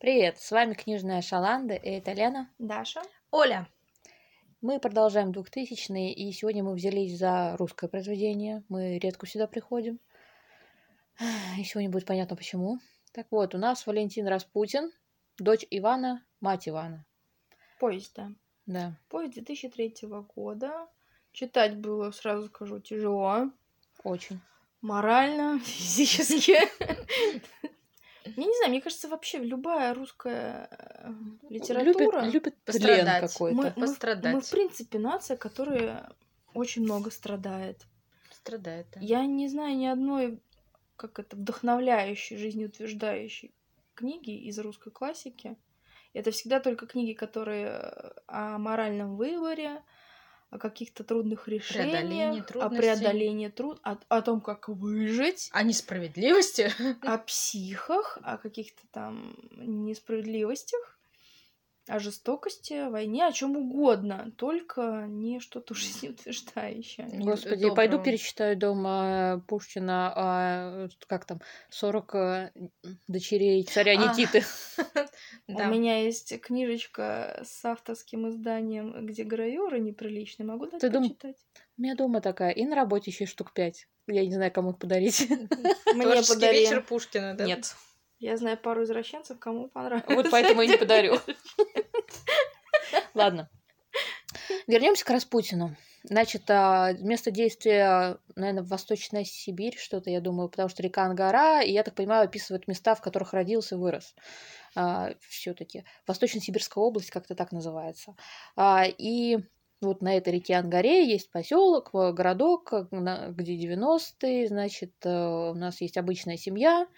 Привет, с вами книжная Шаланда, и это Лена. Даша. Оля. Мы продолжаем 2000-е, и сегодня мы взялись за русское произведение. Мы редко сюда приходим. И сегодня будет понятно почему. Так вот, у нас Валентин Распутин, дочь Ивана, мать Ивана. Поезд, да. Да. Поезд 2003 года. Читать было, сразу скажу, тяжело. Очень. Морально, физически. Я не знаю, мне кажется, вообще любая русская э, литература... Любит, любит Пострадать. какой-то. мы, мы- пострадать. мы, в принципе, нация, которая очень много страдает. Страдает. да. Я не знаю ни одной, как это, вдохновляющей, жизнеутверждающей книги из русской классики. Это всегда только книги, которые э, о моральном выборе, о каких-то трудных решениях, Преодолении о преодолении труд, о, о том, как выжить, О несправедливости. о психах, о каких-то там несправедливостях, о жестокости, о войне, о чем угодно, только не что-то жизнеутверждающее. Господи, Доброго. пойду перечитаю дома Пушкина, а, как там, 40 э, дочерей царя А. Никиты. У меня есть книжечка с авторским изданием, где гравюры неприличные. Могу дать почитать? У меня дома такая, и на работе еще штук пять. Я не знаю, кому их подарить. Мне Творческий подари. вечер Пушкина, да? Нет. Я знаю пару извращенцев, кому понравилось. Вот поэтому и не подарю. Ладно. Вернемся к Распутину. Значит, а, место действия, наверное, Восточная Сибирь, что-то, я думаю, потому что река Ангара, и, я так понимаю, описывает места, в которых родился и вырос. Все-таки. Восточно-Сибирская область как-то так называется. А, И вот на этой реке Ангаре есть поселок, э, городок, э, где 90-е, значит, э, у нас есть обычная семья,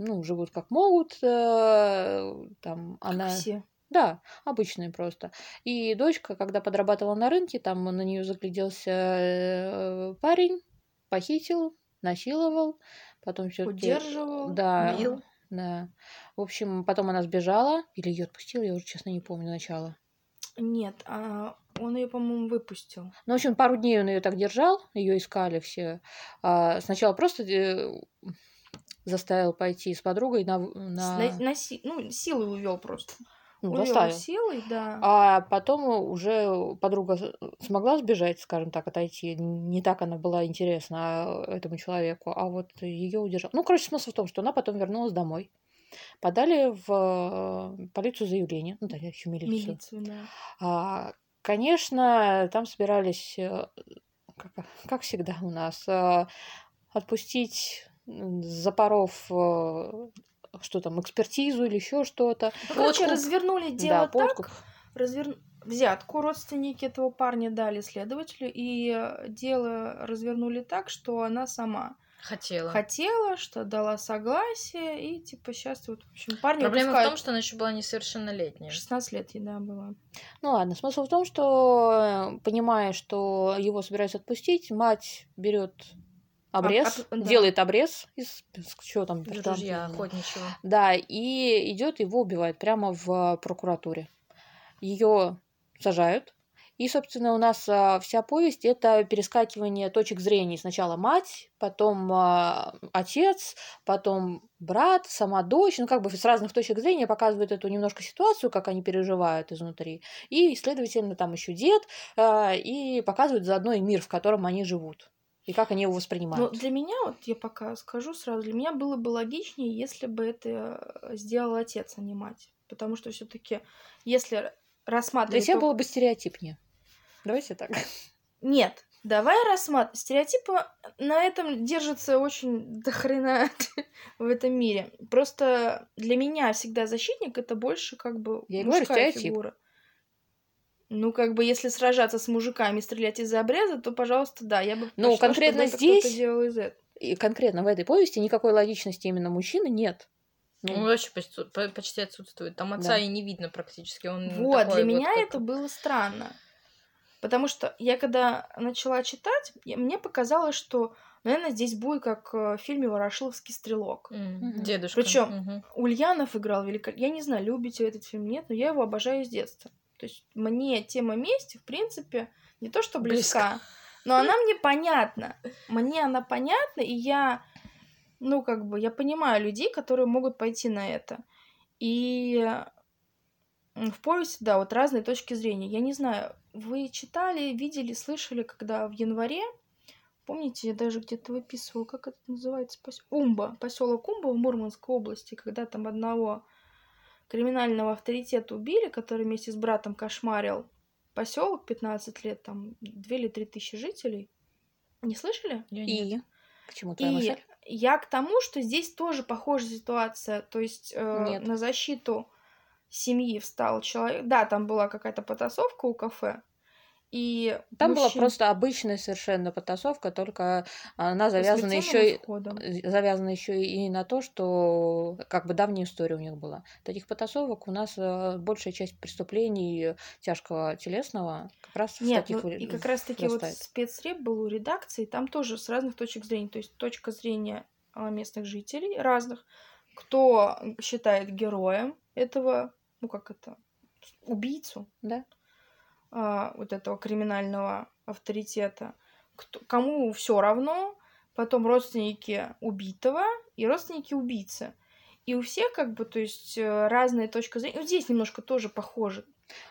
ну, живут как могут, э, там она... Все. Да, обычные просто. И дочка, когда подрабатывала на рынке, там на нее загляделся э, парень, похитил, насиловал, потом все Удерживал, Да, бил. да. В общем, потом она сбежала, или ее отпустил, я уже честно не помню начало. Нет, а он ее, по-моему, выпустил. Ну, в общем, пару дней он ее так держал, ее искали все. А, сначала просто э, заставил пойти с подругой на, на... На, на си- ну, силой увел просто. ну, увел заставил. силой, да. А потом уже подруга смогла сбежать, скажем так, отойти. Не так она была интересна этому человеку, а вот ее удержал. Ну, короче, смысл в том, что она потом вернулась домой. Подали в э, полицию заявление. Ну, да, еще милицию. Милицию, да. А, конечно, там собирались, э, как, как всегда у нас, э, отпустить запоров э, что там, экспертизу или еще что-то. Ну, короче, Подкуп. развернули Да, дело так, подкуп. развер... взятку родственники этого парня дали следователю, и э, дело развернули так, что она сама Хотела. хотела, что дала согласие, и типа сейчас вот, в общем, парня Проблема в выпускают. том, что она еще была несовершеннолетняя. 16 лет ей, да, было. Ну ладно, смысл в том, что, э, понимая, что его собираются отпустить, мать берет обрез, об- да. делает обрез из что там, Из ружья охотничьего. Да, и идет его убивает прямо в прокуратуре. Ее сажают. И, собственно, у нас а, вся повесть это перескакивание точек зрения. Сначала мать, потом а, отец, потом брат, сама дочь. Ну, как бы с разных точек зрения показывают эту немножко ситуацию, как они переживают изнутри. И, следовательно, там еще дед, а, и показывают заодно и мир, в котором они живут. И как они его воспринимают. для меня, вот я пока скажу сразу, для меня было бы логичнее, если бы это э, сделал отец, а не мать. Потому что все-таки, если Для рассматривать... тебя только- было бы стереотипнее. Давайте так. Нет, давай рассматривать. Стереотипы на этом держатся очень до хрена в этом мире. Просто для меня всегда защитник это больше как бы Я и говорю, мужская стереотип. фигура. Ну, как бы, если сражаться с мужиками, стрелять из-за обреза, то, пожалуйста, да, я бы Ну, конкретно кто-то здесь делал из этого. И конкретно в этой повести никакой логичности именно мужчины нет. Ну, Ну, вообще почти, по- почти отсутствует. Там отца Да. и не видно практически. Он Вот, для вот меня как- это было странно. Потому что я когда начала читать, я- мне показалось, что, наверное, здесь будет как э, в фильме «Ворошиловский стрелок». Мгм. Дедушка. Причём Мгм. Ульянов играл великолепно. Я не знаю, любите вы этот фильм, нет, но я его обожаю с детства. То есть мне тема мести, в принципе, не то что близка, но она мне понятна. Мне она понятна, и я, ну, как бы, я понимаю людей, которые могут пойти на это. И в повести, да, вот разные точки зрения. Я не знаю, вы читали, видели, слышали, когда в январе, помните, я даже где-то выписывала, как это называется, пос- Умба, поселок Умба в Мурманской области, когда там одного криминального авторитета убили, который вместе с братом кошмарил поселок 15 лет, там 2 или 3 тысячи жителей. Не слышали? Я нет. И к чему твоя И мысль? я к тому, что здесь тоже похожая ситуация. То есть э, Нет. на защиту семьи встал человек. Да, там была какая-то потасовка у кафе. И Там была мужчин просто обычная совершенно потасовка, только она завязана еще и завязана еще и на то, что как бы давняя история у них была. Таких потасовок у нас э, большая часть преступлений тяжкого телесного как раз в Нет, таких ну и как раз таки вот спецреп был у редакции, там тоже с разных точек зрения. То есть точка зрения а, местных жителей разных, кто считает героем этого, ну как это, убийцу, Да? А, вот этого криминального авторитета, кто, кому все равно, потом родственники убитого и родственники убийцы. И у всех как бы, то есть э, разная точка зрения. Ну, здесь немножко тоже похоже.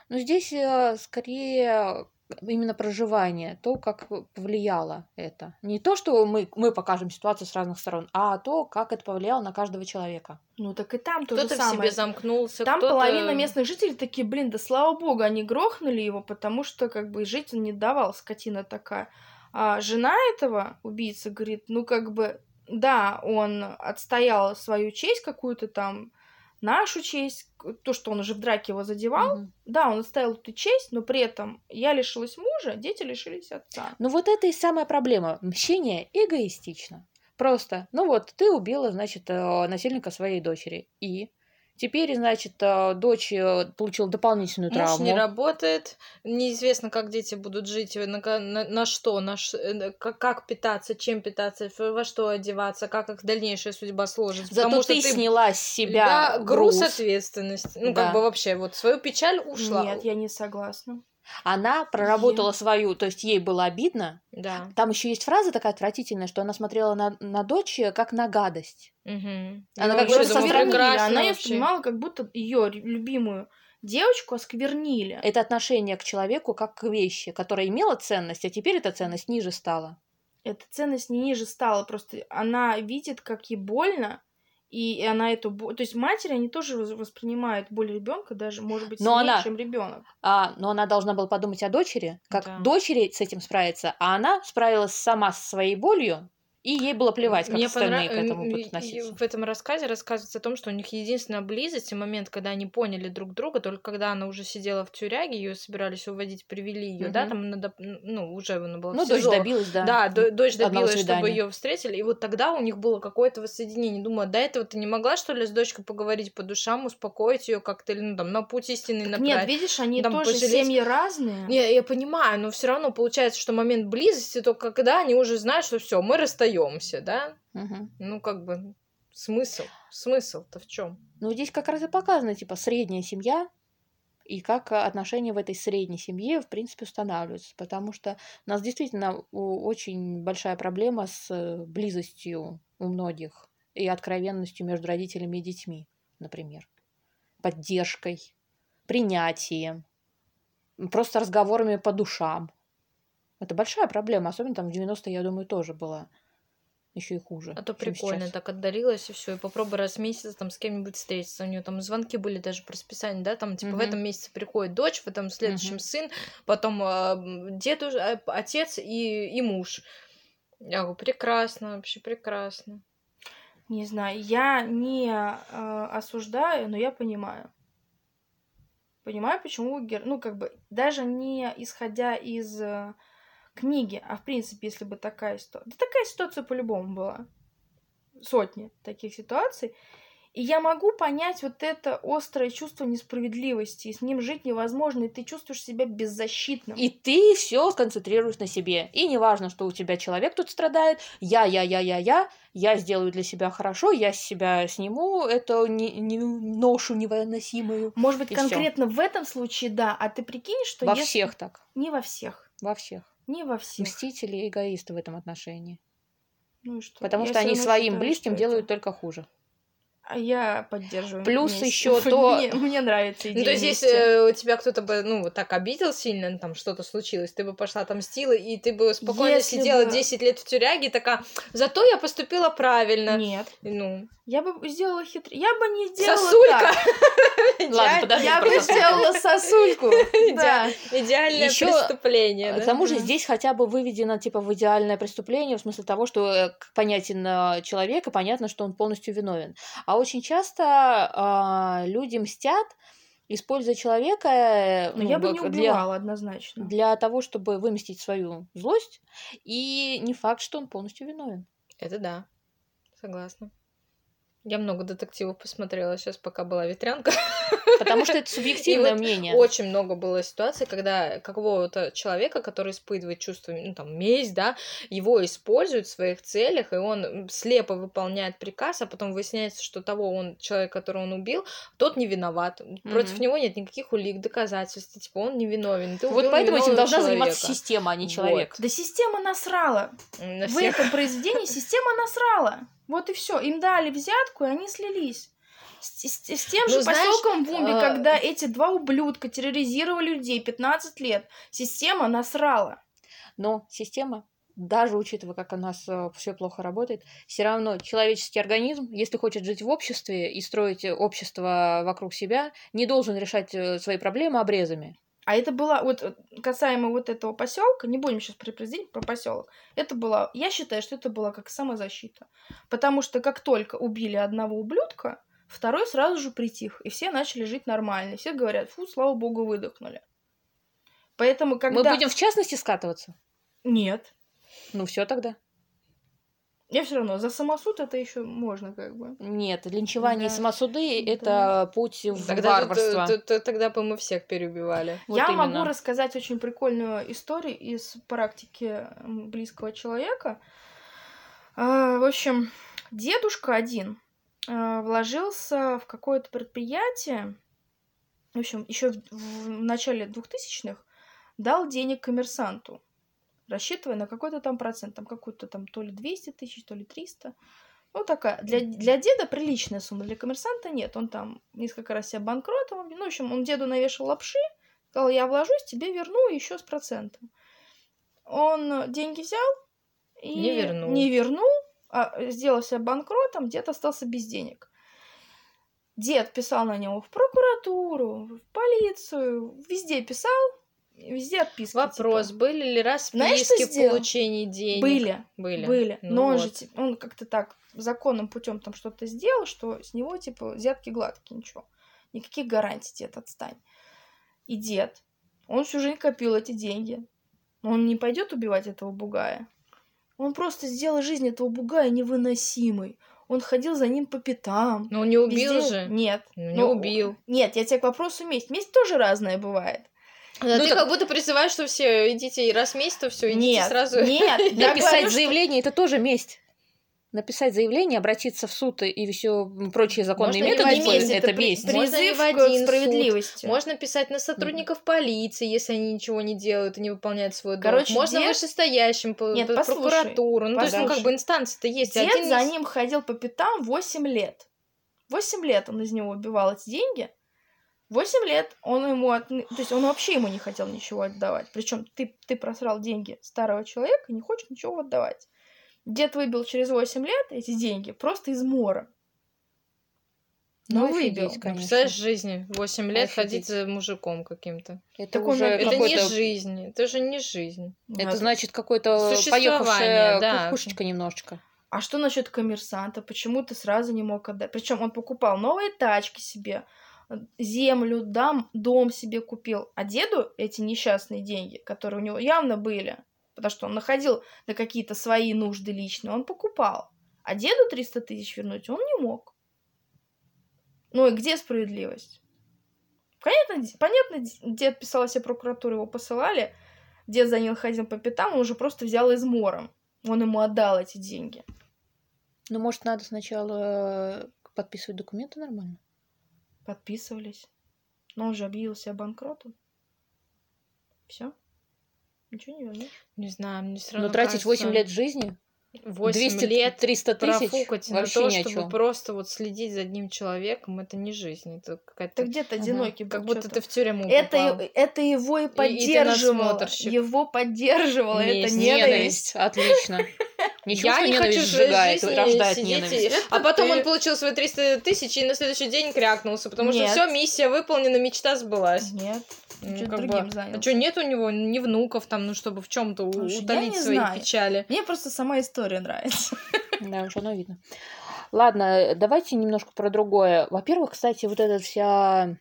Но здесь э, скорее именно проживание, то, как повлияло это. Не то, что мы, мы покажем ситуацию с разных сторон, а то, как это повлияло на каждого человека. Ну так и там то же Кто-то в самое. себе замкнулся, Там кто-то... половина местных жителей такие, блин, да слава богу, они грохнули его, потому что как бы жить он не давал, скотина такая. А жена этого убийцы говорит, ну как бы, да, он отстоял свою честь какую-то там, нашу честь, то, что он уже в драке его задевал, Мгм. да, он отстоял эту честь, но при этом я лишилась мужа, дети лишились отца. Ну вот это и самая проблема. Мщение эгоистично. Просто, ну вот, ты убила, значит, э, насильника своей дочери. И теперь, значит, э, дочь э, получила дополнительную Муж травму. не работает, неизвестно, как дети будут жить, на, на, на что, на ш- э, как, как питаться, чем питаться, во что одеваться, как их дальнейшая судьба сложится. Зато потому что ты, сняла с себя да, груз, груз. ответственности. Ну, Да. как бы вообще, вот свою печаль ушла. Нет, я не согласна. Она проработала свою, то есть ей было обидно. Да. Там еще есть фраза такая отвратительная, что она смотрела на, на дочь э, как на гадость. Мгм. Она как бы осквернили, она ее воспринимала, как будто ее любимую девочку осквернили. Это отношение к человеку как к вещи, которая имела ценность, а теперь эта ценность ниже стала. эта ценность не ниже стала, просто она видит, как ей больно, и она эту боль... То есть матери, они тоже воспринимают боль ребенка даже, может быть, Но сильнее, она- чем ребенок. А, но она должна была подумать о дочери, как Да. дочери с этим справиться, а она справилась сама со своей болью, и ей было плевать, как Мне остальные понрав- к этому будут относиться. В этом рассказе рассказывается о том, что у них единственная близость и момент, когда они поняли друг друга, только когда она уже сидела в тюряге, ее собирались уводить, привели ее, да, Мгм. там надо, ну, уже она была Ну, дочь добилась, да. Да, до- дочь добилась, чтобы ее встретили, и вот тогда у них было какое-то воссоединение. Думаю, до этого ты не могла, что ли, с дочкой поговорить по душам, успокоить ее как-то, или, ну, там, на путь истинный Так направить? нет, видишь, они там тоже пожалеть. семьи разные. Не, я понимаю, но все равно получается, что момент близости только когда они уже знают, что все, мы расстаемся, да? Мгм. Ну, как бы, смысл? Смысл-то в чем? Ну, здесь как раз и показано, типа, средняя семья, и как а, отношения в этой средней семье, в принципе, устанавливаются. Потому что у нас действительно очень большая проблема с э, близостью у многих и откровенностью между родителями и детьми, например. Поддержкой, принятием, просто разговорами по душам. Это большая проблема, особенно там в 90-е, я думаю, тоже была еще и хуже. А то прикольно, сейчас. так отдарилась и все, и попробуй раз в месяц там с кем-нибудь встретиться. У нее там звонки были даже по расписанию, да, там типа в Мгм. этом месяце приходит дочь, в этом следующем Мгм. сын, потом э, дедуж, э, отец и, и муж. Я говорю, прекрасно, вообще прекрасно. Не знаю, я не э, осуждаю, но я понимаю. Понимаю, почему. Ну, как бы, даже не исходя из э, книги, а в принципе, если бы такая ситуация... Да такая ситуация по-любому была. Сотни таких ситуаций. И я могу понять вот это острое чувство несправедливости. И с ним жить невозможно, и ты чувствуешь себя беззащитным. И ты все концентрируешь на себе. И не важно, что у тебя человек тут страдает. Я, я, я, я, я. Я сделаю для себя хорошо, я с себя сниму эту не, не- ношу невыносимую. Может быть, И всё. конкретно в этом случае да, а ты прикинь, что Во если- всех так. Не во всех. Во всех. Не во всех. Мстители и эгоисты в этом отношении. Ну и что? Потому Я что они своим считаю, близким что делают это- только хуже. А я поддерживаю. Плюс вместе. ещё то- Мне, мне нравится идея Ну, то есть, если вместе. э, у тебя кто-то бы, ну, вот так обидел сильно, ну, там что-то случилось, ты бы пошла отомстила, и ты бы спокойно Если сидела бы- 10 лет в тюряге, такая, зато я поступила правильно. Нет. Ну, Я бы сделала хитрее. Я бы не сделала сосулька! Ладно, подожди, Я бы сделала сосульку. Да. Идеальное преступление, К тому же здесь хотя бы выведено типа в идеальное преступление, в смысле того, что э, понятен э, человек, и понятно, что он полностью виновен. А очень часто а, люди мстят, используя человека э, Но ну, я бы не как для, убивала однозначно. для того, чтобы выместить свою злость, и не факт, что он полностью виновен. Это да, согласна. Я много детективов посмотрела сейчас, пока была ветрянка. Потому что это субъективное вот мнение. Очень много было ситуаций, когда какого-то человека, который испытывает чувство, ну, там, месть, да, его используют в своих целях, и он слепо выполняет приказ, а потом выясняется, что того он, человек, которого он убил, тот не виноват. Против него нет никаких улик, доказательств, типа, он не виновен. Ты Вот поэтому этим должна заниматься система, а не Вот. человек. Да система насрала. На В этом произведении система насрала. Вот и все. Им дали взятку, и они слились. С, с- с тем Ну, же знаешь, поселком Вумби, а- когда эти два ублюдка терроризировали людей 15 лет, система насрала. Но система, даже учитывая, как у нас все плохо работает, все равно человеческий организм, если хочет жить в обществе и строить э, общество вокруг себя, не должен решать э, свои проблемы обрезами. А это было, вот э, касаемо вот этого поселка, не будем сейчас президент, про поселок. Это было, я считаю, что это было как самозащита. Потому что как только убили одного ублюдка, второй сразу же притих, и все начали жить нормально. Все говорят, фу, слава богу, выдохнули. Поэтому когда... Мы будем в частности скатываться? Нет. Ну все тогда. Я все равно, за самосуд это еще можно как бы. Нет, линчевание и Да. самосуды Да. это путь в Тогда, варварство. т- т- т- тогда бы мы всех переубивали. Вот я именно. могу рассказать очень прикольную историю из практики близкого человека. А, В общем, дедушка один вложился в какое-то предприятие, в общем, еще в, в начале 2000-х дал денег коммерсанту, рассчитывая на какой-то там процент, там какой-то там то ли 200 тысяч, то ли 300. Ну, такая. Для, для деда приличная сумма, для коммерсанта нет. Он там несколько раз себя банкротом. Ну, в общем, он деду навешал лапши, сказал, я вложусь, тебе верну еще с процентом. Он деньги взял и Не вернул. не вернул, а сделал себя банкротом, дед остался без денег. Дед писал на него в прокуратуру, в полицию, везде писал, везде отписки. Вопрос, типа. были ли что расписки в получении денег? Были, Были. были. Ну но он вот. же, типа, он как-то так законным путем там что-то сделал, что с него, типа, взятки гладкие, ничего. Никаких гарантий, дед, отстань. И дед, он всю жизнь копил эти деньги. Он не пойдет убивать этого бугая. Он просто сделал жизнь этого бугая невыносимой. Он ходил за ним по пятам. Но он не убил везде- же. Нет. Ну, не убил. Нет, я тебе к вопросу месть. Месть тоже разная бывает. Да Ну, ты так- как будто призываешь, что все идите и раз в месяц, то все, идите нет, сразу. нет. Написать говорю, заявление это тоже месть. Написать заявление, обратиться в суд и все прочие законные Можно не методы месте, это при- месть. Не Призыв к суд. справедливости. Можно писать на сотрудников полиции, если они ничего не делают и не выполняют свой долг. Короче, Можно дед- вышестоящим, по, Нет, по послушай, прокуратуру. Ну, то есть, ну, как послушай. бы инстанции-то есть. Дед Один за из- ним ходил по пятам 8 лет. 8 лет он из него убивал эти деньги. 8 лет он ему от... То есть он вообще ему не хотел ничего отдавать. Причем ты, ты просрал деньги старого человека и не хочешь ничего отдавать. Дед выбил через 8 лет эти деньги просто из мора. Ну, Ну, офигеть, выбил. Ну, конечно. Представляешь, жизни. 8 лет Офигеть. ходить за мужиком каким-то. Это Так уже Это не жизнь. Это же не жизнь. Это Вот. значит какой-то Существование, поехавшая да. кукушечка немножечко. А что насчет коммерсанта? Почему ты сразу не мог отдать? Причем он покупал новые тачки себе, землю, дом, дом себе купил. А деду эти несчастные деньги, которые у него явно были, потому что он находил на какие-то свои нужды личные, он покупал. А деду 300 тысяч вернуть он не мог. Ну и где справедливость? Понятно, понятно, дед писал себе прокуратуру, его посылали, дед за ним ходил по пятам, он уже просто взял измором. Он ему отдал эти деньги. Ну, может, надо сначала э, подписывать документы нормально? Подписывались. Но он же объявил себя банкротом. Все. Ничего не вернешь. Не знаю, мне все Но равно тратить 8 кажется- лет жизни? 8 200 лет 300 тысяч профукать на вообще то, ни о чтобы просто вот следить за одним человеком, это не жизнь, это Ты какая-то... где-то Мгм. одинокий был. Как будто ты в тюрьму Это, попал. это его и И- и ты поддерживало. надсмотрщик. его поддерживало. Это Месть. ненависть. Отлично. Ничего, Я что не хочу ненависть сжигает, рождает сидеть ненависть. и- А потом ты. он получил свои 300 тысяч и на следующий день крякнулся, потому что Нет. все, миссия выполнена, мечта сбылась. Нет. Ну, как бы, другим А занялся. что, нет у него ни внуков там, ну, чтобы в я утолить не свои знаю. печали? Мне просто сама история нравится. Да, уж оно видно. Ладно, давайте немножко про другое. Во-первых, кстати, вот эта вся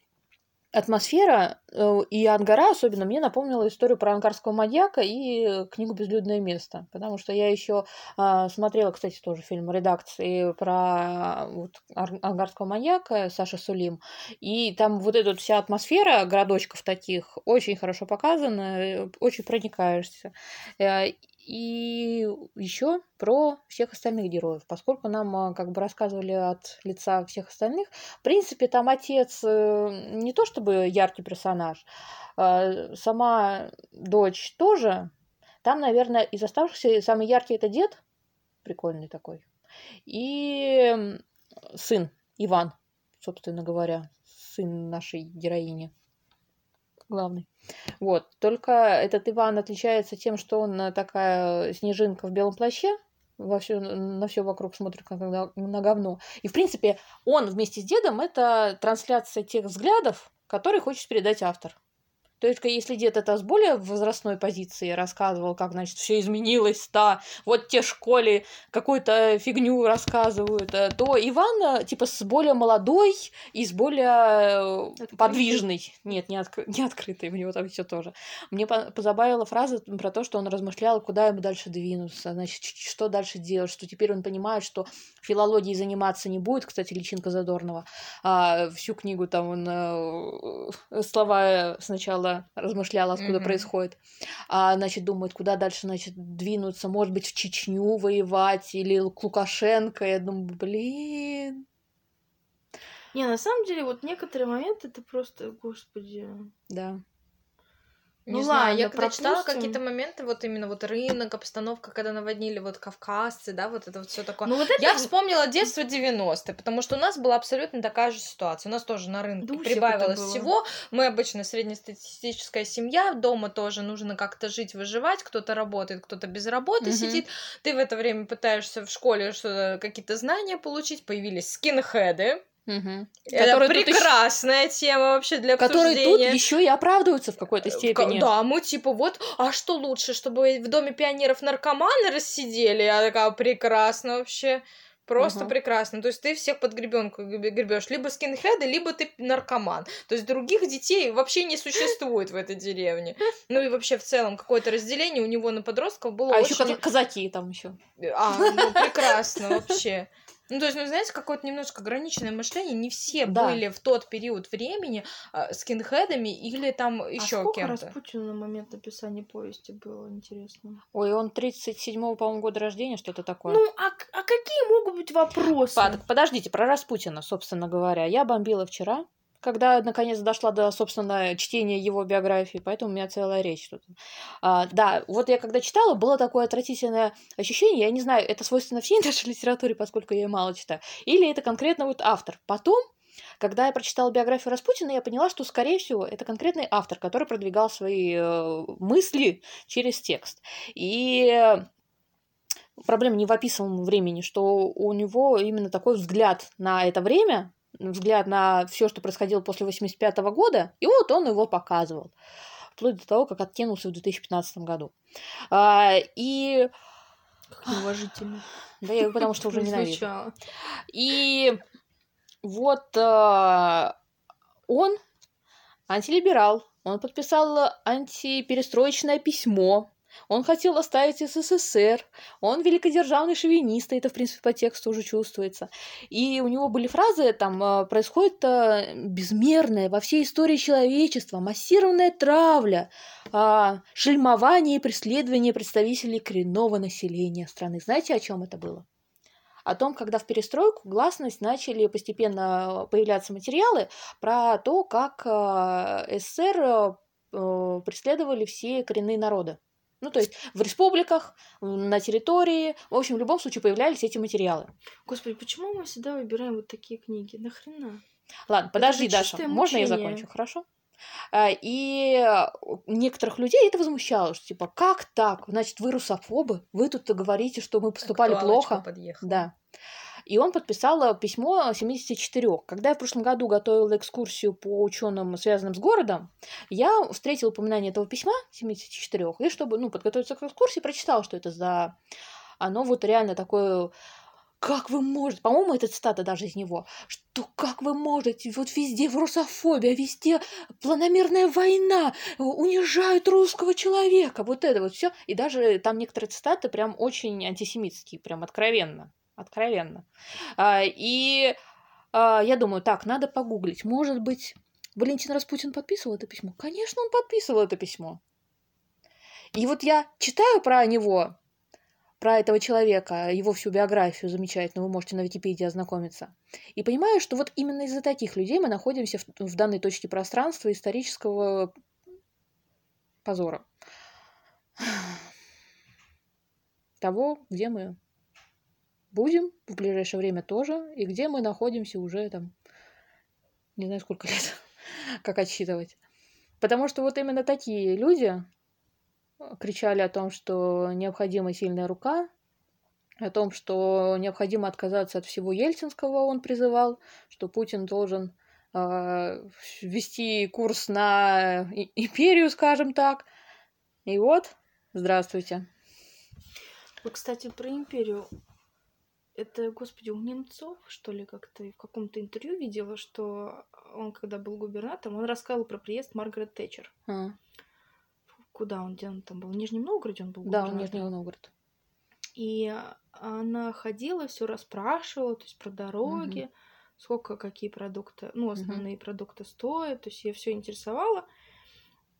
атмосфера э, и Ангара особенно мне напомнила историю про ангарского маньяка и э, книгу «Безлюдное место», потому что я еще смотрела, кстати, тоже фильм редакции про вот, ар- ангарского маньяка Саши Сулим, и там вот эта вся атмосфера городочков таких очень хорошо показана, э, очень проникаешься. И еще про всех остальных героев, поскольку нам а, как бы рассказывали от лица всех остальных, в принципе, там отец э, не то чтобы яркий персонаж, а сама дочь тоже. Там, наверное, из оставшихся самый яркий это дед, прикольный такой, и сын Иван, собственно говоря, сын нашей героини главный. Вот. Только этот Иван отличается тем, что он э, такая снежинка в белом плаще, во всё, на все вокруг смотрит как на, на говно. И, в принципе, он вместе с дедом это трансляция тех взглядов, которые хочет передать автор. То есть, если дед это с более возрастной позиции рассказывал, как, значит, все изменилось, да, вот те школе какую-то фигню рассказывают, э, то Иван, э, типа, с более молодой и с более э, Открытый. подвижный. Нет, не, откры- не открытый, у него там все тоже. Мне по- позабавила фраза про то, что он размышлял, куда ему дальше двинуться, значит, что дальше делать, что теперь он понимает, что филологией заниматься не будет, кстати, личинка Задорнова, а всю книгу там он слова сначала размышлял, откуда Мгм. происходит, а, значит, думает, куда дальше, значит, двинуться, может быть, в Чечню воевать или к Лукашенко, я думаю, блин, Не, на самом деле, вот некоторые моменты это просто, господи. да. Не Ну знаю, я ладно, когда читала какие-то моменты, вот именно вот рынок, обстановка, когда наводнили вот кавказцы, да, вот это вот все такое. Ну вот это Я вспомнила детство 90-е, потому что у нас была абсолютно такая же ситуация. У нас тоже на рынке Да прибавилось всего. Мы обычно среднестатистическая семья, дома тоже нужно как-то жить, выживать. Кто-то работает, кто-то без работы Мгм. сидит. Ты в это время пытаешься в школе что какие-то знания получить. Появились скинхеды. Мгм. Это прекрасная тема вообще для которые тут обсуждения. еще и оправдываются в какой-то ка- степени. Да, мы типа вот, а что лучше, чтобы в доме пионеров наркоманы рассидели? Я такая, прекрасно вообще. Просто Ага. прекрасно. То есть ты всех под гребенку гребешь. Либо скинхеды, либо ты наркоман. То есть других детей вообще не существует в этой деревне. Ну и вообще в целом какое-то разделение у него на подростков было А очень... еще казаки там еще. А, ну прекрасно вообще. Ну, то есть, ну, знаете, какое-то немножко ограниченное мышление. Не все Да. были в тот период времени а, скинхедами или там а еще сколько кем-то. Распутину на момент написания повести было, интересно? Ой, он 37-го, по-моему, года рождения, что-то такое. Ну, а, а какие могут быть вопросы? Под- подождите, про Распутина, собственно говоря. Я бомбила вчера, когда наконец дошла до, собственно, чтения его биографии, поэтому у меня целая речь тут. А, да, вот я когда читала, было такое отвратительное ощущение, я не знаю, это свойственно всей нашей литературе, поскольку я ее мало читаю, или это конкретно вот автор. Потом, когда я прочитала биографию Распутина, я поняла, что, скорее всего, это конкретный автор, который продвигал свои э, мысли через текст. И э, проблема не в описанном времени, что у него именно такой взгляд на это время, взгляд на все, что происходило после 85 года, и вот он его показывал. Вплоть до того, как откинулся в 2015 году. А, и... Как неуважительно. Да я потому что уже ненавижу. И вот а, он антилиберал, он подписал антиперестроечное письмо, он хотел оставить СССР, он великодержавный шовинист, и это, в принципе, по тексту уже чувствуется. И у него были фразы, там, а, происходит а, безмерная во всей истории человечества массированная травля, шельмование и преследование представителей коренного населения страны. Знаете, о чем это было? о том, когда в перестройку гласность начали постепенно появляться материалы про то, как э, СССР э, преследовали все коренные народы. Ну, то есть в республиках, на территории, в общем, в любом случае появлялись эти материалы. Господи, почему мы всегда выбираем вот такие книги? Нахрена? Ладно, подожди, Даша, чистое можно я мучение. закончу, хорошо? А, И некоторых людей это возмущало, что типа, как так? Значит, вы русофобы? Вы тут говорите, что мы поступали плохо. подъехала. Да. И он подписал э, письмо 74. Когда я в прошлом году готовила экскурсию по ученым, связанным с городом, я встретила упоминание этого письма 74. И чтобы ну, подготовиться к экскурсии, прочитала, что это за... Оно вот реально такое... Как вы можете, по-моему, это цитата даже из него, что как вы можете, вот везде русофобия, везде планомерная война, унижают русского человека, вот это вот все. И даже там некоторые цитаты прям очень антисемитские, прям откровенно откровенно. А, И а, я думаю, так, надо погуглить. Может быть, Валентин Распутин подписывал это письмо? Конечно, он подписывал это письмо. И вот я читаю про него, про этого человека, его всю биографию замечательную, вы можете на Википедии ознакомиться, и понимаю, что вот именно из-за таких людей мы находимся в, в данной точке пространства исторического позора. Того, где мы будем в ближайшее время тоже, и где мы находимся уже там, не знаю сколько лет, как отсчитывать. Потому что вот именно такие люди кричали о том, что необходима сильная рука, о том, что необходимо отказаться от всего ельцинского, он призывал, что Путин должен э, вести курс на империю, скажем так. И вот, здравствуйте. Вот, кстати, про империю. Это, господи, у Немцов, что ли, как-то в каком-то интервью видела, что он, когда был губернатором, он рассказывал про приезд Маргарет Тэтчер. А, Куда он, где он там был? В Нижнем Новгороде он был да, он губернатором? Нижний Новгород. И она ходила, все расспрашивала, то есть про дороги, сколько какие продукты, ну, основные продукты стоят, то есть ее все интересовало.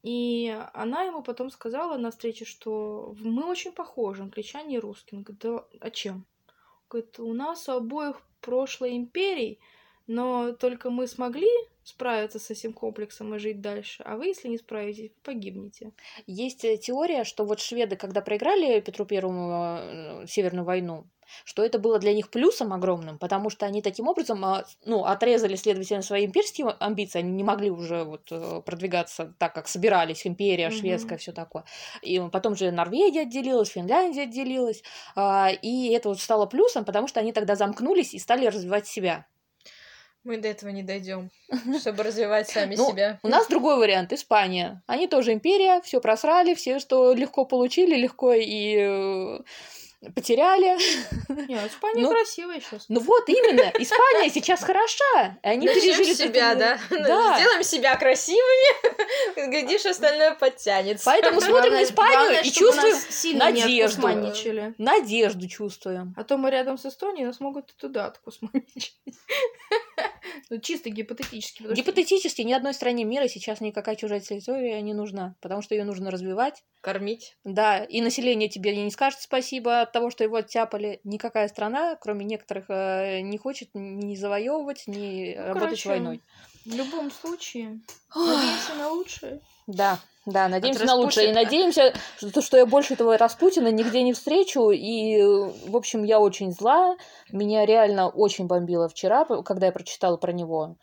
И она ему потом сказала на встрече, что мы очень похожи, англичане и русские. Он говорит, да, а чем? Говорит, у нас у обоих прошлое империй, но только мы смогли справиться с этим комплексом и жить дальше, а вы, если не справитесь, вы погибнете. Есть э, теория, что вот шведы, когда проиграли Петру Первому э, Северную войну, что это было для них плюсом огромным, потому что они таким образом а, ну, отрезали, следовательно, свои имперские амбиции, они не могли уже вот э, продвигаться так, как собирались, империя шведская, все такое. И потом же Норвегия отделилась, Финляндия отделилась, а, и это вот стало плюсом, потому что они тогда замкнулись и стали развивать себя. Мы до этого не дойдем, чтобы развивать сами Ну, себя. У нас другой вариант, Испания. Они тоже империя, все просрали, все, что легко получили, легко и э, потеряли. Нет, Испания Ну, красивая сейчас. Ну вот именно, Испания сейчас хороша. и Они Начнем пережили себя, такую- да? Да. Сделаем себя красивыми, глядишь, остальное подтянется. Поэтому смотрим на Испанию главное, и чувствуем надежду. надежду чувствуем. А то мы рядом с Эстонией, нас могут и туда откусманичать. Ну, чисто гипотетически. Гипотетически ни одной стране мира сейчас никакая чужая территория не нужна, потому что ее нужно развивать. Кормить. Да, и население тебе не скажет спасибо от того, что его оттяпали. Никакая страна, кроме некоторых, э, не хочет ни завоевывать, ни Ну, работать короче, войной. В любом случае, надеемся на лучшее. Да, да, надеемся на лучшее. И надеемся, что, что я больше этого Распутина нигде не встречу. И, в общем, я очень зла. Меня реально очень бомбило вчера, когда я прочитала про него.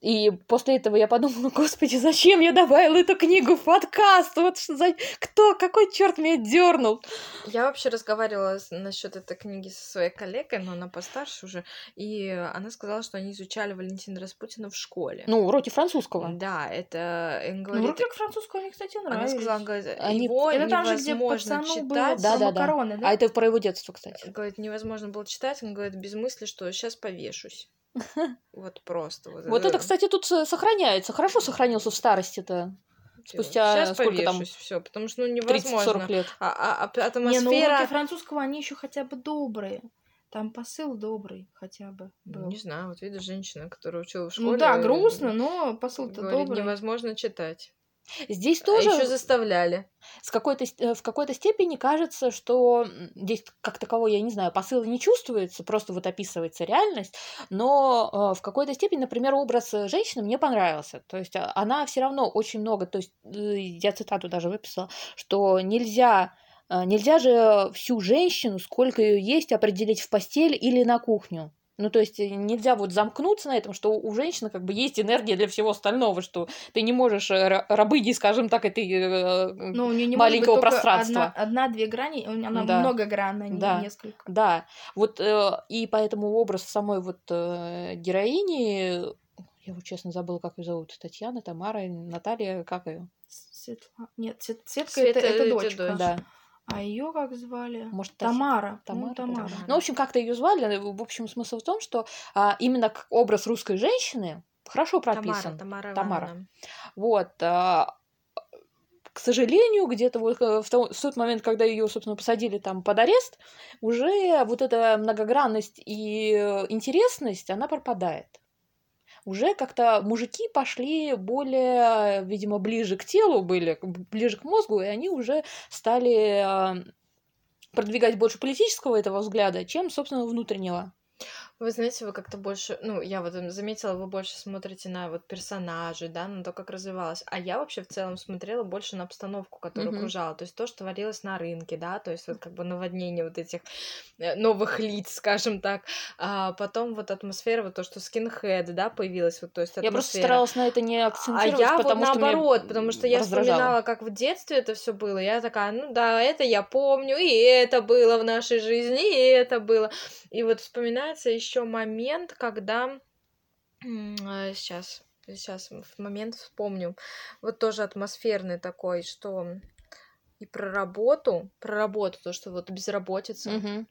И после этого я подумала, господи, зачем я добавила эту книгу в подкаст? Вот что за... Кто, какой черт меня дернул? Я вообще разговаривала насчет этой книги со своей коллегой, но она постарше уже, и она сказала, что они изучали Валентина Распутина в школе. Ну, уроки французского. Да, это э, Ну, как французскую мне, кстати, она нравились. сказала, говорит, Они- его Это там же, где пацану было читать. Да, про да, да. макароны, да? А это про его детство, кстати. Говорит, невозможно было читать, он говорит, без мысли, что сейчас повешусь. Вот просто. Вот, Вот это, кстати, тут сохраняется. Хорошо сохранился в старости-то. спустя Сейчас сколько там? все, потому что ну невозможно. 30-40 лет. А, а, а Не, ну атмосфера... уроки французского, они еще хотя бы добрые. Там посыл добрый хотя бы Ну, был. Не знаю, вот видишь, женщина, которая учила в школе. Ну да, э, грустно, но посыл-то говорит, добрый. невозможно читать. Здесь А тоже еще заставляли. с какой-то, э, в какой-то степени кажется, что здесь как таковой, я не знаю, посыл не чувствуется, просто вот описывается реальность, но э, в какой-то степени, например, образ э, женщины мне понравился. То есть а, она все равно очень много, то есть я цитату даже выписала, что нельзя Нельзя же всю женщину, сколько ее есть, определить в постель или на кухню. Ну, то есть э, нельзя вот замкнуться на этом, что у женщины как бы есть энергия для всего остального, что ты не можешь э, ра- рабыни, скажем так, этой э, Но у нее не маленького может быть пространства. Одна, одна-две грани, у неё- она Да. многогранная, не Да. несколько. Да, вот э, и поэтому образ самой вот э, героини, я вот честно забыла, как ее зовут, Татьяна, Тамара, Наталья, как ее? Светла... Нет, Свет- Светка Света это, это это дочка. дочь. Да, А ее как звали? может Тамара. Тамара, Ну, Тамара. Тамара. Ну, в общем, как-то ее звали. В общем, смысл в том, что а, именно образ русской женщины хорошо прописан. Тамара, Тамара, Тамара. Ивановна. Вот. а, к сожалению, где-то вот э, в, то- в тот момент, когда ее, собственно, посадили там под арест, уже вот эта многогранность и э, интересность, она пропадает. Уже как-то мужики пошли более, видимо, ближе к телу были, ближе к мозгу, и они уже стали а, продвигать больше политического этого взгляда, чем, собственно, внутреннего. Вы знаете, вы как-то больше, ну, я вот заметила, вы больше смотрите на вот персонажей, да, на то, как развивалось. А я вообще в целом смотрела больше на обстановку, которая Мгм. окружала. То есть то, что творилось на рынке, да, то есть вот как бы наводнение вот этих э, новых лиц, скажем так. А потом вот атмосфера, вот то, что скинхед, да, появилась, вот то есть Я просто атмосфера. старалась на это не А акцентировать, я вот потому что мне наоборот, потому что я раздражало. вспоминала, как в детстве это все было. Я такая, ну да, это я помню, и это было в нашей жизни, и это было. И вот вспоминается еще момент, когда сейчас, сейчас в момент вспомню. Вот тоже атмосферный такой, что и про работу, про работу, то, что вот безработица, Мгм.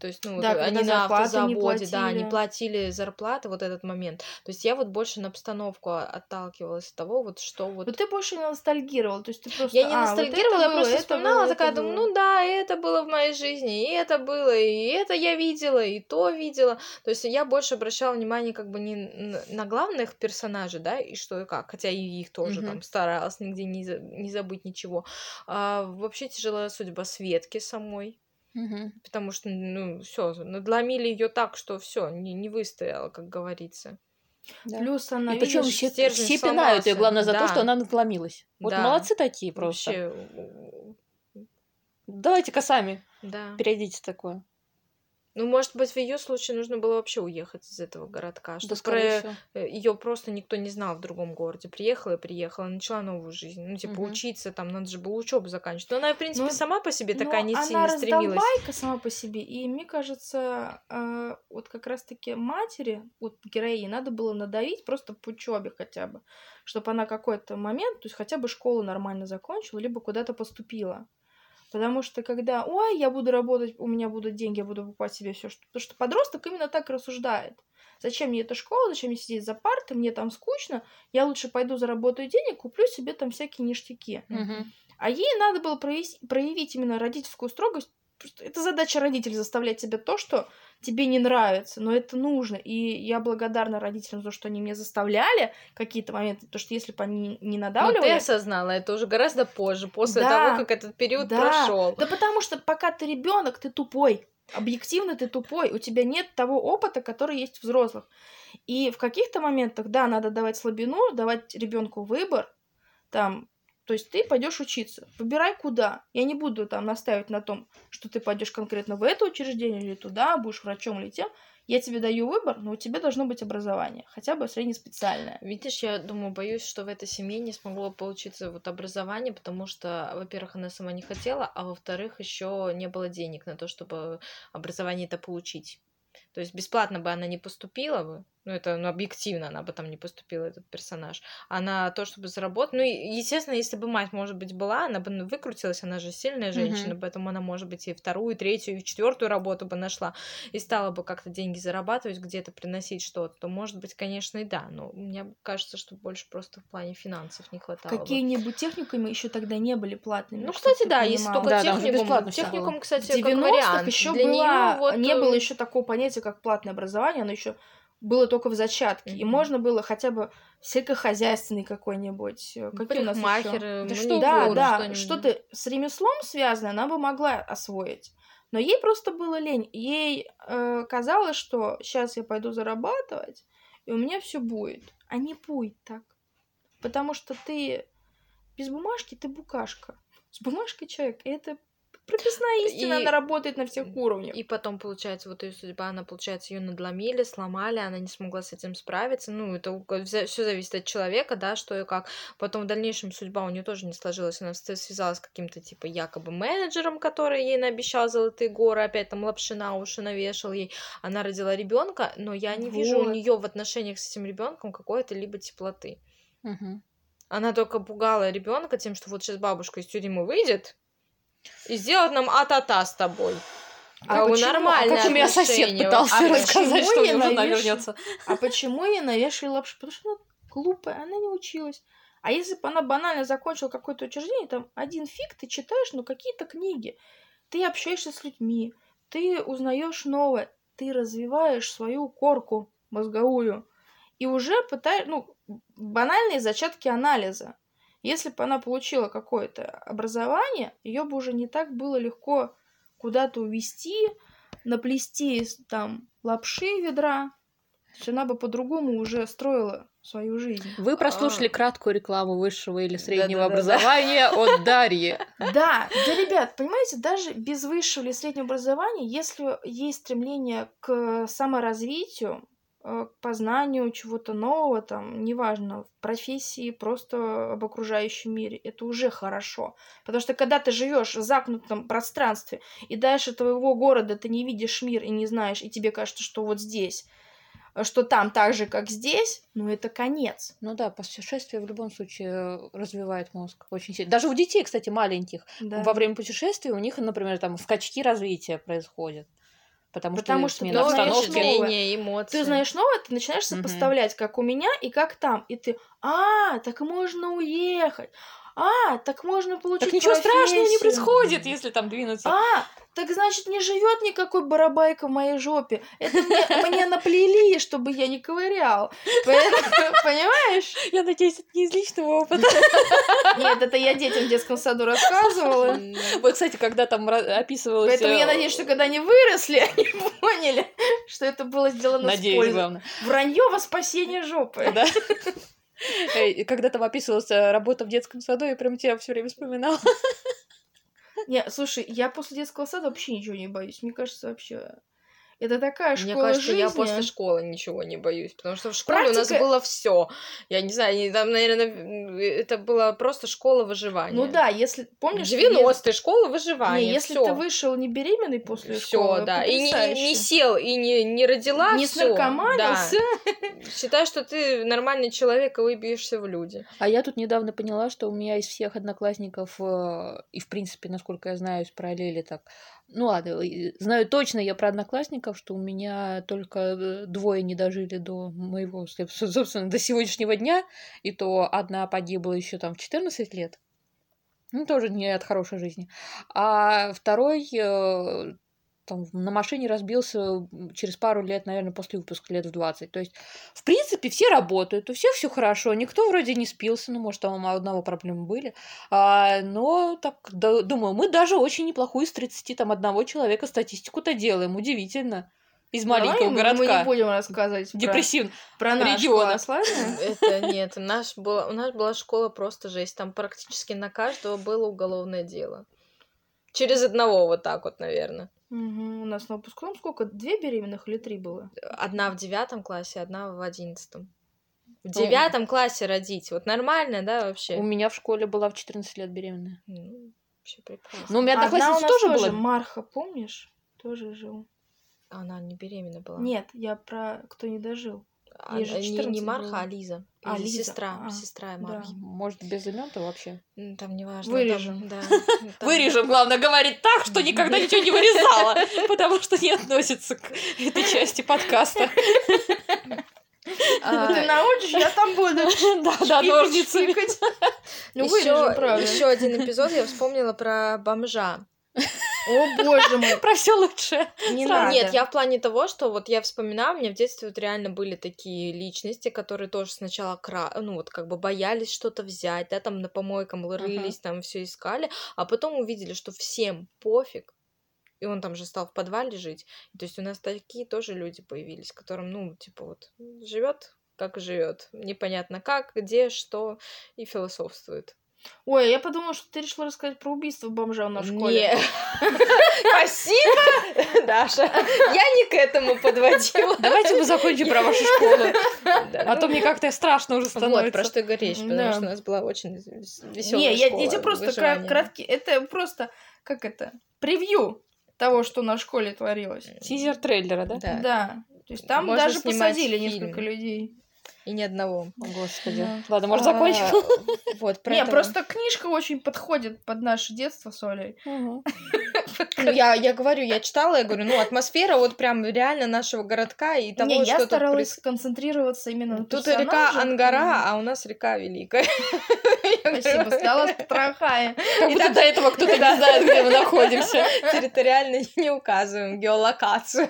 То есть, ну, Да, вот они на зарплаты не автозаводе, да, не платили. зарплаты, вот этот момент. То есть я вот больше на обстановку отталкивалась от того, вот что вот... Но ты больше не ностальгировала, то есть ты просто... Я не «А, вот ностальгировала, я было, просто вспоминала, было, такая думаю, было». ну да, это было в моей жизни, и это было, и это я видела, и то видела. То есть я больше обращала внимание как бы не на главных персонажей, да, и что и как, хотя и их тоже Мгм. там старалась нигде не, за- не забыть ничего. А вообще тяжелая судьба Светки самой. Мгм. Потому что, ну, все, надломили ее так, что все, не, не выстояла, как говорится. Да. Плюс она, И причем видишь, все, все пинают ее, главное, за то, Да. что она надломилась. Вот Да. молодцы такие просто. Вообще, Давайте-ка сами да. перейдите такое. Ну, может быть, в ее случае нужно было вообще уехать из этого городка, Да, что скорее всего. ее просто никто не знал в другом городе. Приехала и приехала, начала новую жизнь. Ну, типа, Мгм. учиться, там, надо же было учебу заканчивать. Но она, в принципе, Ну, сама по себе такая Ну, не она сильно стремилась. раздолбайка сама по себе, и мне кажется, э, вот как раз-таки матери, вот героине, надо было надавить просто по учебе хотя бы, чтобы она какой-то момент, то есть хотя бы школу нормально закончила, либо куда-то поступила. Потому что когда, ой, я буду работать, у меня будут деньги, я буду покупать себе все, что... Потому что подросток именно так рассуждает. Зачем мне эта школа, зачем мне сидеть за партой, мне там скучно, я лучше пойду заработаю денег, куплю себе там всякие ништяки. А ей надо было проявить, проявить именно родительскую строгость. Это задача родителей заставлять тебя то, что тебе не нравится, но это нужно. И я благодарна родителям за то, что они меня заставляли какие-то моменты, потому что если бы они не Но надавливали... Ну, ты осознала это уже гораздо позже, после Да, того, как этот период да. прошел. Да потому что пока ты ребенок, ты тупой. Объективно ты тупой. У тебя нет того опыта, который есть у взрослых. И в каких-то моментах, да, надо давать слабину, давать ребенку выбор. Там, то есть ты пойдешь учиться. Выбирай куда. Я не буду там настаивать на том, что ты пойдешь конкретно в это учреждение или туда, будешь врачом или тем. Я тебе даю выбор, но у тебя должно быть образование, хотя бы среднеспециальное. Видишь, я думаю, боюсь, что в этой семье не смогло получиться вот образование, потому что, во-первых, она сама не хотела, а во-вторых, еще не было денег на то, чтобы образование это получить. То есть бесплатно бы она не поступила бы, ну это ну, объективно она бы там не поступила, этот персонаж. А на то, чтобы заработать, ну, естественно, если бы мать, может быть, была, она бы ну, выкрутилась, она же сильная женщина, поэтому она, может быть, и вторую, и третью, и четвертую работу бы нашла, и стала бы как-то деньги зарабатывать, где-то приносить что-то, то, может быть, конечно, и да, но мне кажется, что больше просто в плане финансов не хватало бы. Какие-нибудь техникумы еще тогда не были платными. Ну, кстати, да, если только Да, техникум, бесплатно всё техникум, было. кстати, в как 90-х вариант. еще Для была, неё вот, не э, было еще такого понятия, как платное образование, оно еще было только в зачатке. И Мгм. можно было хотя бы сельскохозяйственный какой-нибудь. э, Какие у нас? Парикмахер, Да маникюр, что Да, угодно, да, что-нибудь. что-то с ремеслом связанное она бы могла освоить. Но ей просто было лень. Ей э, казалось, что сейчас я пойду зарабатывать, и у меня все будет. А не будет так. Потому что ты без бумажки ты букашка. С бумажкой человек. И это прописная истина, И- она работает на всех уровнях. И потом, получается, вот ее судьба, она, получается, ее надломили, сломали, она не смогла с этим справиться. Ну, это все зависит от человека, да, что и как. Потом в дальнейшем судьба у нее тоже не сложилась. Она связалась с каким-то, типа, якобы менеджером, который ей наобещал золотые горы, опять там лапши на уши навешал ей. Она родила ребенка, но я не вижу у Вот. нее в отношениях с этим ребенком какой-то либо теплоты. Мгм. Она только пугала ребенка тем, что вот сейчас бабушка из тюрьмы выйдет и сделает нам а-та-та с тобой. А А у почему? А нормальное как У меня сосед пытался А рассказать, почему что я мне жена навешаю? вернется. А почему ей навешали лапшу? Потому что она глупая, она не училась. А если бы она банально закончила какое-то учреждение, там один фиг ты читаешь, ну какие-то книги. Ты общаешься с людьми, ты узнаешь новое, ты развиваешь свою корку мозговую. И уже пытаешь, ну, банальные зачатки анализа. Если бы она получила какое-то образование, ее бы уже не так было легко куда-то увести, наплести там лапши ведра. То есть она бы по-другому уже строила свою жизнь. Вы прослушали А. краткую рекламу высшего или среднего Да-да-да-да. образования от Дарьи. Да, да, ребят, понимаете, даже без высшего или среднего образования, если есть стремление к саморазвитию, к познанию чего-то нового, там, неважно, в профессии, просто об окружающем мире, это уже хорошо. Потому что когда ты живешь в замкнутом пространстве, и дальше твоего города ты не видишь мир и не знаешь, и тебе кажется, что вот здесь, э, что там так же, как здесь, ну это конец. Ну да, путешествие в любом случае развивает мозг очень сильно. Даже у детей, кстати, маленьких, Да. во время путешествий у них, например, там скачки развития происходят. Потому, Потому что что смена обстановки. новое. эмоции. Ты знаешь новое, ты начинаешь сопоставлять, как у меня и как там. И ты, а, так можно уехать. А, так можно получить Так ничего страшного не профессию. происходит, если там двинуться. А, так значит, не живет никакой барабайка в моей жопе. Это мне, мне наплели, чтобы я не ковырял. Поэтому, Понимаешь? Я надеюсь, это не из личного опыта. Нет, это я детям в детском саду рассказывала. Вот, кстати, когда там описывалось... Поэтому я э, надеюсь, что когда они выросли, они поняли, что это было сделано с Надеюсь, главное. Вранье во спасение жопы. Да. Э, Когда там описывалась э, работа в детском саду, я прям тебя все время вспоминала. Не, слушай, я после детского сада вообще ничего не боюсь. Мне кажется, вообще... Это такая школа Мне кажется, жизни. я после школы ничего не боюсь, потому что в школе у нас Практика- было все. Я не знаю, там, наверное, это была просто школа выживания. Ну да, если... Помнишь... 90-е школа Не, выживания. если всё. ты вышел не беременный после Все, школы, да. И не, не сел, и не, не родила. не всё, да. снаркоманился. Считай, что ты нормальный человек и выбьешься в люди. А я тут недавно поняла, что у меня из всех одноклассников, э, и в принципе, насколько я знаю, из параллели так, ну ладно, знаю точно я про одноклассников, что у меня только э, двое не дожили до моего, соб- собственно, до сегодняшнего дня, и то одна погибла еще там в 14 лет. Ну, тоже не от хорошей жизни. А второй э, там на машине разбился через пару лет, наверное, после выпуска лет в 20. То есть, в принципе, все работают, у всех все хорошо, никто вроде не спился, ну, может, там у одного проблемы были. А, но так, да, думаю, мы даже очень неплохую из 30 там одного человека статистику-то делаем, удивительно. Из маленького Давай городка. Мы не будем рассказывать про, Депрессивно. про наш региона. класс, ладно? Это нет, наш была, у нас была школа просто жесть. Там практически на каждого было уголовное дело. Через одного вот так вот, наверное. Мгм, У нас на выпускном сколько? Две беременных или три было? Одна в девятом классе, одна в одиннадцатом. В девятом классе родить. Вот нормально, да, вообще? У меня в школе была в 14 лет беременная. Ну, вообще прекрасно. Ну, у меня Одна у одноклассница нас тоже тоже, была. Марха, помнишь? Тоже жил. Она не беременна была. Нет, я про кто не дожил. А, ей же не, не 14 Марха, было. а Лиза. А, Лиза, сестра. а, сестра да. Мархи. Может, без имен-то вообще. Там не важно. Вырежем. Там, да, там- Вырежем, главное, говорить так, что никогда ничего не вырезала, потому что не относится к этой части подкаста. А, Ну ты научишь, я там буду. Да, да, ножницами. Ну еще, вырежем, правда. еще один эпизод я вспомнила про бомжа. О, боже мой. Про все лучше. Не надо. Нет, я в плане того, что вот я вспоминаю, у меня в детстве вот реально были такие личности, которые тоже сначала кра... ну вот как бы боялись что-то взять, да, там на помойкам рылись, там все искали, а потом увидели, что всем пофиг, и он там же стал в подвале жить. То есть у нас такие тоже люди появились, которым, ну, типа вот живет как живет, непонятно как, где, что, и философствует. Ой, я подумала, что ты решила рассказать про убийство бомжа на школе. Не. Спасибо, Даша. Я не к этому подводила. Давайте мы закончим про вашу школу. А то мне как-то страшно уже Вот, про становится. что и говоришь, потому что у нас была очень веселая Не, я, школа я тебе просто краткий... Это просто, как это, превью того, что на школе творилось. Тизер трейлера, да? Да. Да. То есть там даже посадили несколько людей. И ни одного. О, Господи. Да. Ладно, может, А, закончим? Вот, про Не, этого. просто книжка очень подходит под наше детство с Олей. Ну, я, я говорю, я читала, я говорю, ну, атмосфера вот прям реально нашего городка и того, Не, я что тут старалась проис- концентрироваться именно на Тут река. Ангара, а у нас река Великая. Спасибо, стала потрохая. Как будто до этого кто-то не знает, где мы находимся. Территориально не указываем геолокацию.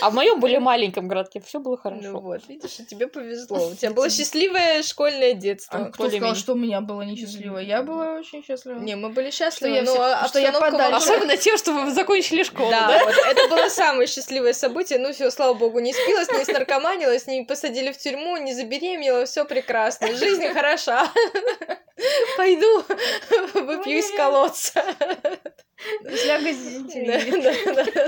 А в моем более маленьком городке все было Ну хорошо. вот, видишь, тебе повезло. У тебя было счастливое школьное А детство. кто сказал, что у меня было несчастливо? Я была очень счастлива. Не, мы были счастливы, я но я обстановка Особенно тем, что вы закончили школу, Да, да? вот это было самое счастливое событие. Ну все, слава богу, не спилась, не снаркоманилась, не посадили в тюрьму, не забеременела, все прекрасно. Жизнь хороша. Пойду выпью из колодца. Да, да, да.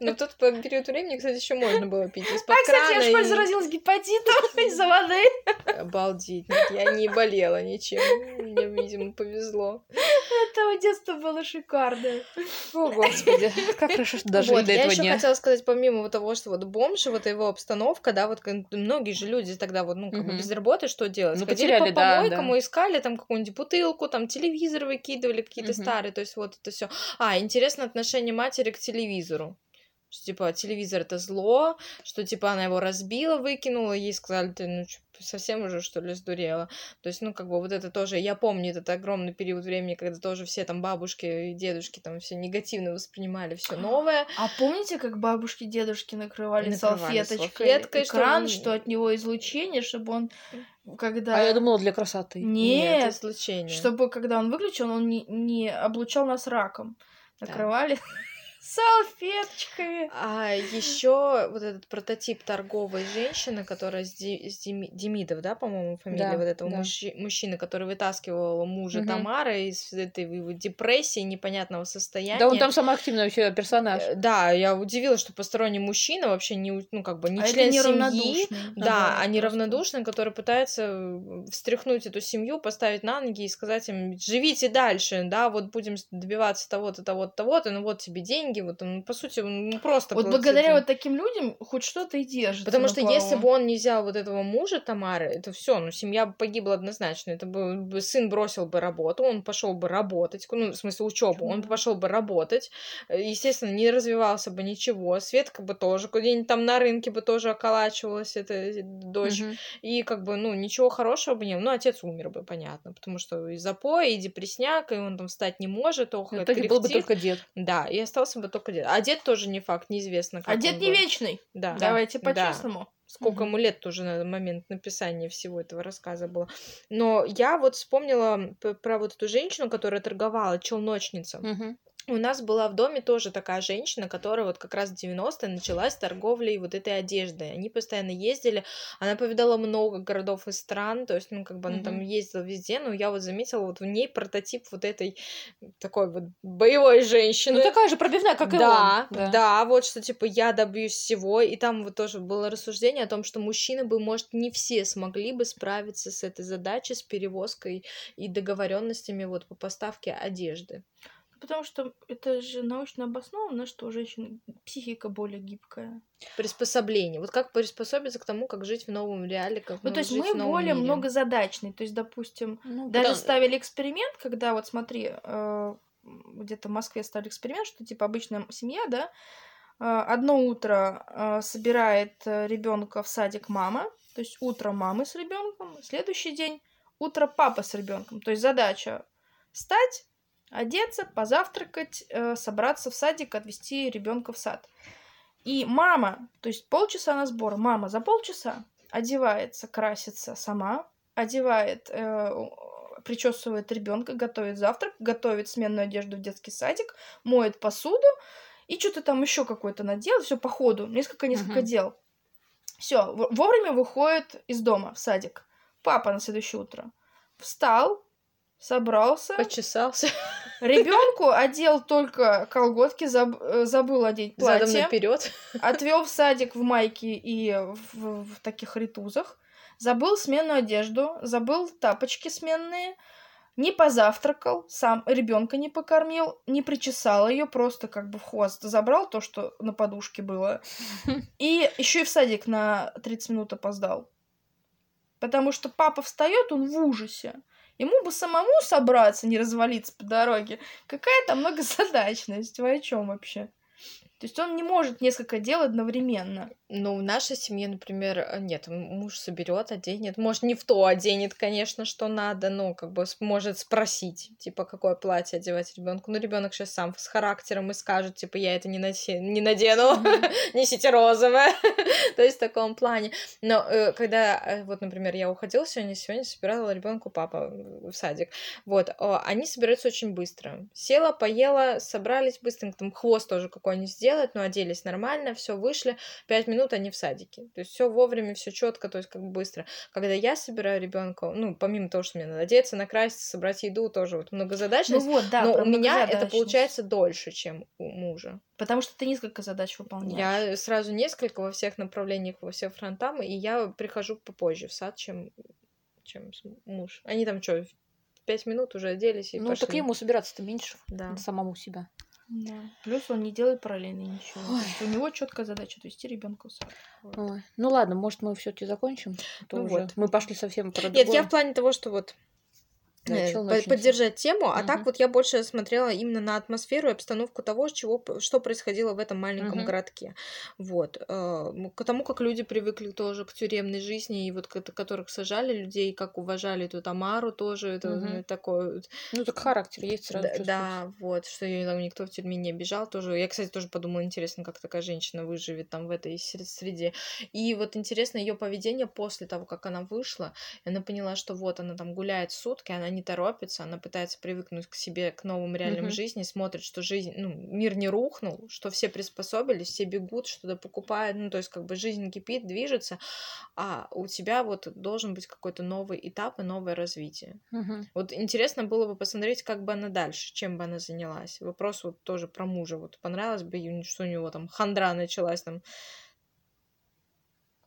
Но тут по период времени, кстати, еще можно было пить из-под А, кстати, я в школе заразилась гепатитом из-за воды. Обалдеть. Я не болела ничем. Мне, видимо, повезло. Этого детства было шикарно. О, Господи, как хорошо, что дожили Вот, до я этого еще дня. хотела сказать, помимо того, что вот бомж, вот его обстановка, да, вот многие же люди тогда вот, ну, как бы без работы что делать? Ну, Ходили потеряли, по помойкам да. искали там какую-нибудь бутылку, там телевизор выкидывали какие-то старые, то есть вот это все. А, интересно отношение матери к телевизору. Что, типа, телевизор это зло, что, типа, она его разбила, выкинула, ей сказали, ты, ну, совсем уже, что ли, сдурела. То есть, ну, как бы, вот это тоже, я помню этот огромный период времени, когда тоже все там бабушки и дедушки там все негативно воспринимали все новое. А помните, как бабушки, дедушки накрывали, Накрывали салфеточкой, салфеткой, экран, чтобы- что от него излучение, чтобы он, когда... А я думала, для красоты. Нет, излучение. чтобы когда он выключил, он не, не облучал нас раком. Да. Салфеточками. А еще вот этот прототип торговой женщины, которая с, Ди- с Деми- Демидов, да, по-моему, фамилия Да, вот этого да. мужчи- мужчины, который вытаскивал мужа Мгм. Тамары из этой его депрессии, непонятного состояния. Да он там самый активный вообще персонаж. Э, Да, я удивилась, что посторонний мужчина вообще не, ну, как бы не а член семьи. неравнодушный. Да, просто. равнодушны, которые пытаются э, встряхнуть эту семью, поставить на ноги и сказать им, живите дальше, да, вот будем добиваться того-то, того-то, того-то, ну вот тебе деньги, вот, ну, по сути, ну, просто Вот благодаря вот таким людям хоть что-то и держится. Потому что плаву. если бы он не взял вот этого мужа Тамары, это все, ну, семья бы погибла однозначно. Это бы сын бросил бы работу, он пошел бы работать, ну, в смысле учебу, он пошел бы работать, э, естественно, не развивался бы ничего, Светка бы тоже где-нибудь там на рынке бы тоже околачивалась, эта э, дочь, Мгм. и как бы, ну, ничего хорошего бы не было. Ну, отец умер бы, понятно, потому что и запой, и депресняк, и он там встать не может, В охает, итоге был бы только дед. Да, и остался бы только дед. А дед тоже не факт, неизвестно, как А дед не был. вечный. Да. Давайте Да. по-честному. Сколько Мгм. ему лет тоже на момент написания всего этого рассказа было. Но я вот вспомнила про вот эту женщину, которая торговала, челночница. Мгм. У нас была в доме тоже такая женщина, которая вот как раз в 90-е началась торговлей вот этой одеждой. Они постоянно ездили, она повидала много городов и стран, то есть, ну, как бы она там Мгм. ездила везде, но я вот заметила вот в ней прототип вот этой такой вот боевой женщины. Ну такая же пробивная, как и да, он. да, вот что типа я добьюсь всего, и там вот тоже было рассуждение о том, что мужчины бы, может, не все смогли бы справиться с этой задачей, с перевозкой и договоренностями вот по поставке одежды. Потому что это же научно обосновано, что у женщин психика более гибкая. Приспособление. Вот как приспособиться к тому, как жить в новом реале, как Ну, ну, то есть мы более мире. многозадачные. То есть, допустим, Ну, даже потому- ставили эксперимент, когда вот смотри, э, где-то в Москве ставили эксперимент, что типа обычная семья, да, э, одно утро э, собирает ребенка в садик мама, то есть утро мамы с ребенком, следующий день утро папа с ребенком. То есть задача встать, одеться, позавтракать, э, собраться в садик, отвезти ребенка в сад. И мама, то есть полчаса на сбор, мама за полчаса одевается, красится сама, одевает, э, причесывает ребенка, готовит завтрак, готовит сменную одежду в детский садик, моет посуду и что-то там еще какое-то наделает, все по ходу, несколько-несколько Мгм. дел. Все, вовремя выходит из дома в садик. Папа на следующее утро встал, собрался, Почесался ребенку одел только колготки, заб- э, забыл одеть задом платье, наперед. отвел в садик в майке и в, в таких ритузах, забыл сменную одежду, забыл тапочки сменные, не позавтракал, сам ребенка не покормил, не причесал ее, просто как бы в хвост забрал то, что на подушке было. И еще и в садик на 30 минут опоздал. Потому что папа встает, он в ужасе. Ему бы самому собраться, не развалиться по дороге. Какая там многозадачность? Вы о чем вообще? То есть он не может несколько дел одновременно. Ну, в нашей семье, например, э, нет, муж соберет, оденет. Может, не в то оденет, конечно, что надо, но как бы может спросить, типа, какое платье одевать ребенку. Ну, ребенок сейчас сам с характером и скажет, типа, я это не, носи- не надену, несите розовое. То есть в таком плане. Но э, когда, э, вот, например, я уходила сегодня, сегодня собирала ребенку папа в садик. Вот, о, они собираются очень быстро. Села, поела, собрались быстренько, там хвост тоже какой-нибудь сделать, но оделись нормально, все вышли, пять минут они в садике. То есть все вовремя, все четко, то есть как бы быстро. Когда я собираю ребенка, ну, помимо того, что мне надо одеться, накраситься, собрать еду, тоже вот Ну многозадачность. вот, да. но у меня это получается дольше, чем у мужа. Потому что ты несколько задач выполняешь. Я сразу несколько во всех направлениях, во всех фронтах, и я прихожу попозже в сад, чем, чем муж. Они там что, пять минут уже оделись и Ну, пошли. так ему собираться-то меньше. Да. Самому себя. Да. Плюс он не делает параллельно ничего. У него четкая задача отвести ребенка в сад. Вот. Ой. Ну ладно, может, мы все-таки закончим. А то Ну уже вот. Мы пошли совсем про Нет, я в плане того, что вот Э, начнётся. поддержать тему, а так Мгм. вот я больше смотрела именно на атмосферу и обстановку того, чего, что происходило в этом маленьком Мгм. городке. Вот. э, К тому, как люди привыкли тоже к тюремной жизни, и вот которых сажали людей, как уважали эту Тамару тоже, это ну, такое Ну, так характер есть сразу Да, да, вот, что ее там никто в тюрьме не обижал тоже. Я, кстати, тоже подумала, интересно, как такая женщина выживет там в этой сре- среде. И вот интересно ее поведение после того, как она вышла. Она поняла, что вот она там гуляет сутки, она не торопится, она пытается привыкнуть к себе, к новым реалиям Мгм. жизни, смотрит, что жизнь, ну, мир не рухнул, что все приспособились, все бегут, что-то покупают, ну, то есть как бы жизнь кипит, движется, а у тебя вот должен быть какой-то новый этап и новое развитие. Мгм. Вот интересно было бы посмотреть, как бы она дальше, чем бы она занялась. Вопрос вот тоже про мужа. Вот понравилось бы, что у него там хандра началась там.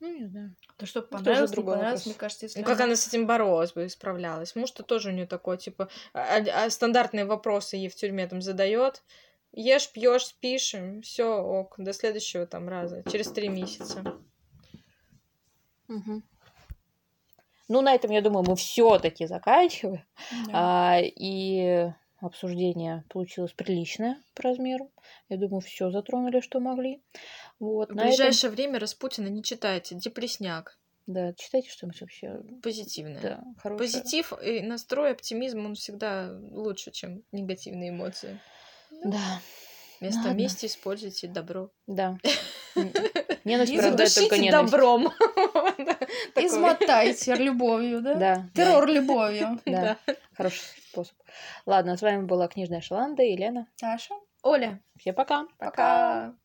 Ну, не знаю. То, что тоже понравилось, не другой понравилось, вопрос. мне кажется, если Ну, как она с этим боролась бы, справлялась. Муж-то тоже у нее такой, типа, а- а стандартные вопросы ей в тюрьме там задает. Ешь, пьешь, спишь, все, ок, до следующего там раза, через три месяца. Мгм. Ну, на этом, я думаю, мы все-таки заканчиваем. Да. А, и обсуждение получилось приличное по размеру. Я думаю, все затронули, что могли. Вот, В на этом- ближайшее время Распутина не читайте, депресняк. Да, читайте что-нибудь вообще. Позитивное. Да, хорошее. Позитив и настрой, оптимизм, он всегда лучше, чем негативные эмоции. Да, Вместо Ладно. мести используйте добро. да. Ненависть И порождает только ненависть. добром. Измотайте любовью, да? Да, Террор любовью. да, хороший способ. Ладно, с вами была книжная Шаланда и Елена. Таша? Оля, Всем пока. Пока.